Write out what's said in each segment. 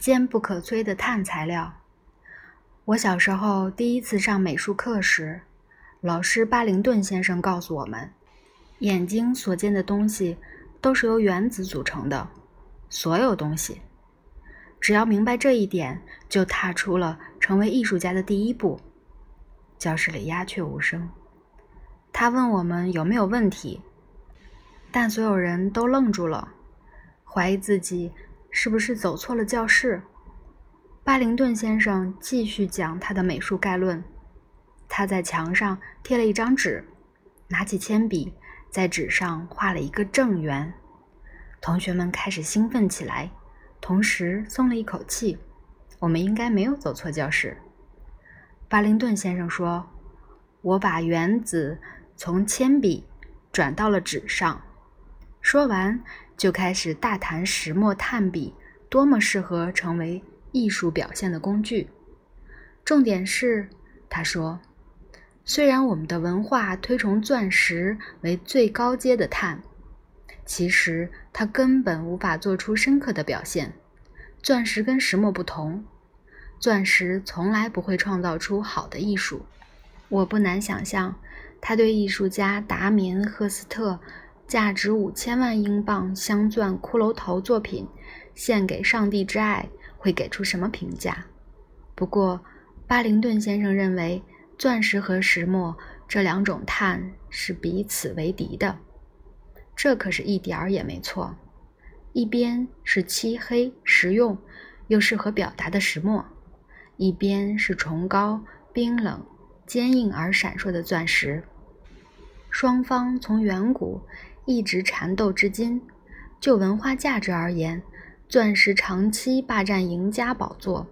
坚不可摧的碳材料。我小时候第一次上美术课时，老师巴灵顿先生告诉我们，眼睛所见的东西都是由原子组成的，所有东西。只要明白这一点，就踏出了成为艺术家的第一步。教室里鸦雀无声。他问我们有没有问题，但所有人都愣住了，怀疑自己是不是走错了教室。巴灵顿先生继续讲他的美术概论。他在墙上贴了一张纸，拿起铅笔，在纸上画了一个正圆。同学们开始兴奋起来。同时松了一口气，我们应该没有走错教室。巴灵顿先生说：“我把原子从铅笔转到了纸上。”说完，就开始大谈石墨炭笔多么适合成为艺术表现的工具。重点是，他说：“虽然我们的文化推崇钻石为最高阶的碳。”其实它根本无法做出深刻的表现。钻石跟石墨不同，钻石从来不会创造出好的艺术。我不难想象，他对艺术家达明·赫斯特价值五千万英镑镶钻骷髅头作品《献给上帝之爱》会给出什么评价。不过，巴灵顿先生认为，钻石和石墨这两种碳是彼此为敌的。这可是一点儿也没错。一边是漆黑、实用又适合表达的石墨，一边是崇高、冰冷、坚硬而闪烁的钻石。双方从远古一直缠斗至今。就文化价值而言，钻石长期霸占赢家宝座，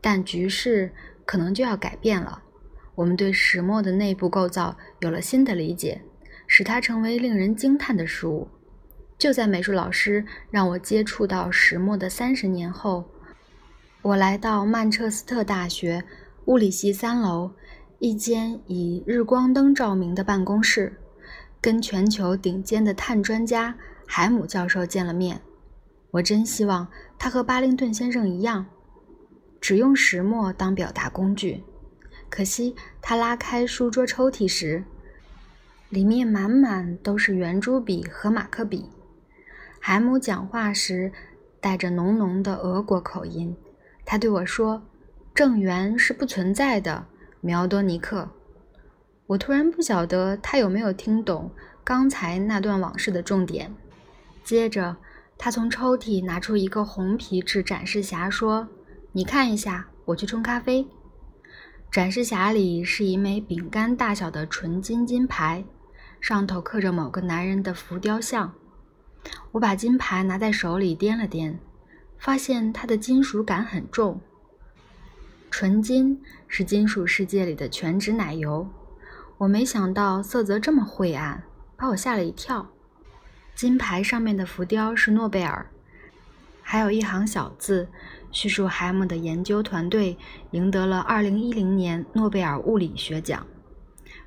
但局势可能就要改变了。我们对石墨的内部构造有了新的理解。使它成为令人惊叹的事物。就在美术老师让我接触到石墨的三十年后，我来到曼彻斯特大学物理系三楼一间以日光灯照明的办公室，跟全球顶尖的碳专家海姆教授见了面。我真希望他和巴灵顿先生一样，只用石墨当表达工具。可惜他拉开书桌抽屉时。里面满满都是圆珠笔和马克笔。海姆讲话时带着浓浓的俄国口音，他对我说：“正圆是不存在的，苗多尼克。”我突然不晓得他有没有听懂刚才那段往事的重点。接着，他从抽屉拿出一个红皮质展示匣，说：“你看一下，我去冲咖啡。”展示匣里是一枚饼干大小的纯金金牌。上头刻着某个男人的浮雕像，我把金牌拿在手里掂了掂，发现它的金属感很重。纯金是金属世界里的全脂奶油，我没想到色泽这么晦暗，把我吓了一跳。金牌上面的浮雕是诺贝尔，还有一行小字，叙述海姆的研究团队赢得了2010年诺贝尔物理学奖。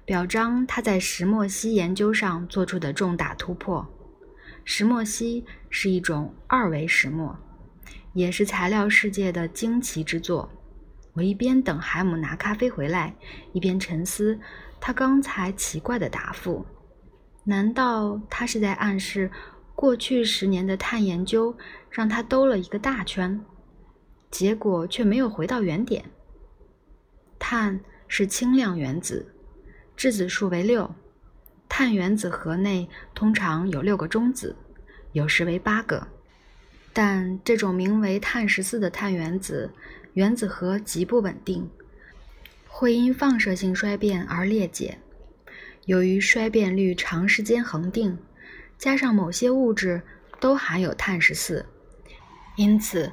表彰他在石墨烯研究上做出的重大突破。石墨烯是一种二维石墨，也是材料世界的惊奇之作。我一边等海姆拿咖啡回来，一边沉思他刚才奇怪的答复。难道他是在暗示，过去十年的碳研究让他兜了一个大圈，结果却没有回到原点？碳是轻量原子。质子数为六，碳原子核内通常有六个中子，有时为八个。但这种名为碳十四的碳原子，原子核极不稳定，会因放射性衰变而裂解。由于衰变率长时间恒定，加上某些物质都含有碳十四，因此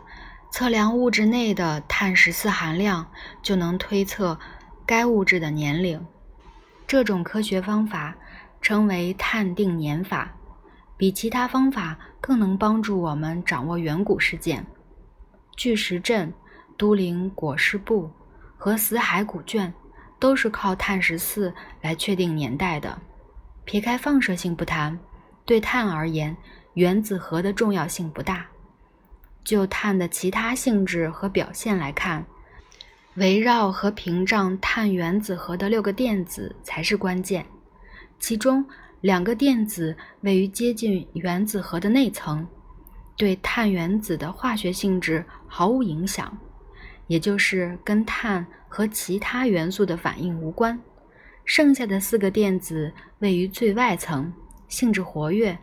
测量物质内的碳十四含量就能推测该物质的年龄。这种科学方法称为碳定年法，比其他方法更能帮助我们掌握远古事件。巨石阵、都灵裹尸布和死海古卷都是靠碳十四来确定年代的。撇开放射性不谈，对碳而言，原子核的重要性不大。就碳的其他性质和表现来看，围绕和屏障碳原子核的六个电子才是关键。其中两个电子位于接近原子核的内层，对碳原子的化学性质毫无影响，也就是跟碳和其他元素的反应无关。剩下的四个电子位于最外层，性质活跃。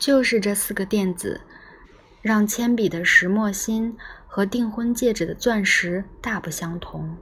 就是这四个电子，让铅笔的石墨芯和订婚戒指的钻石大不相同。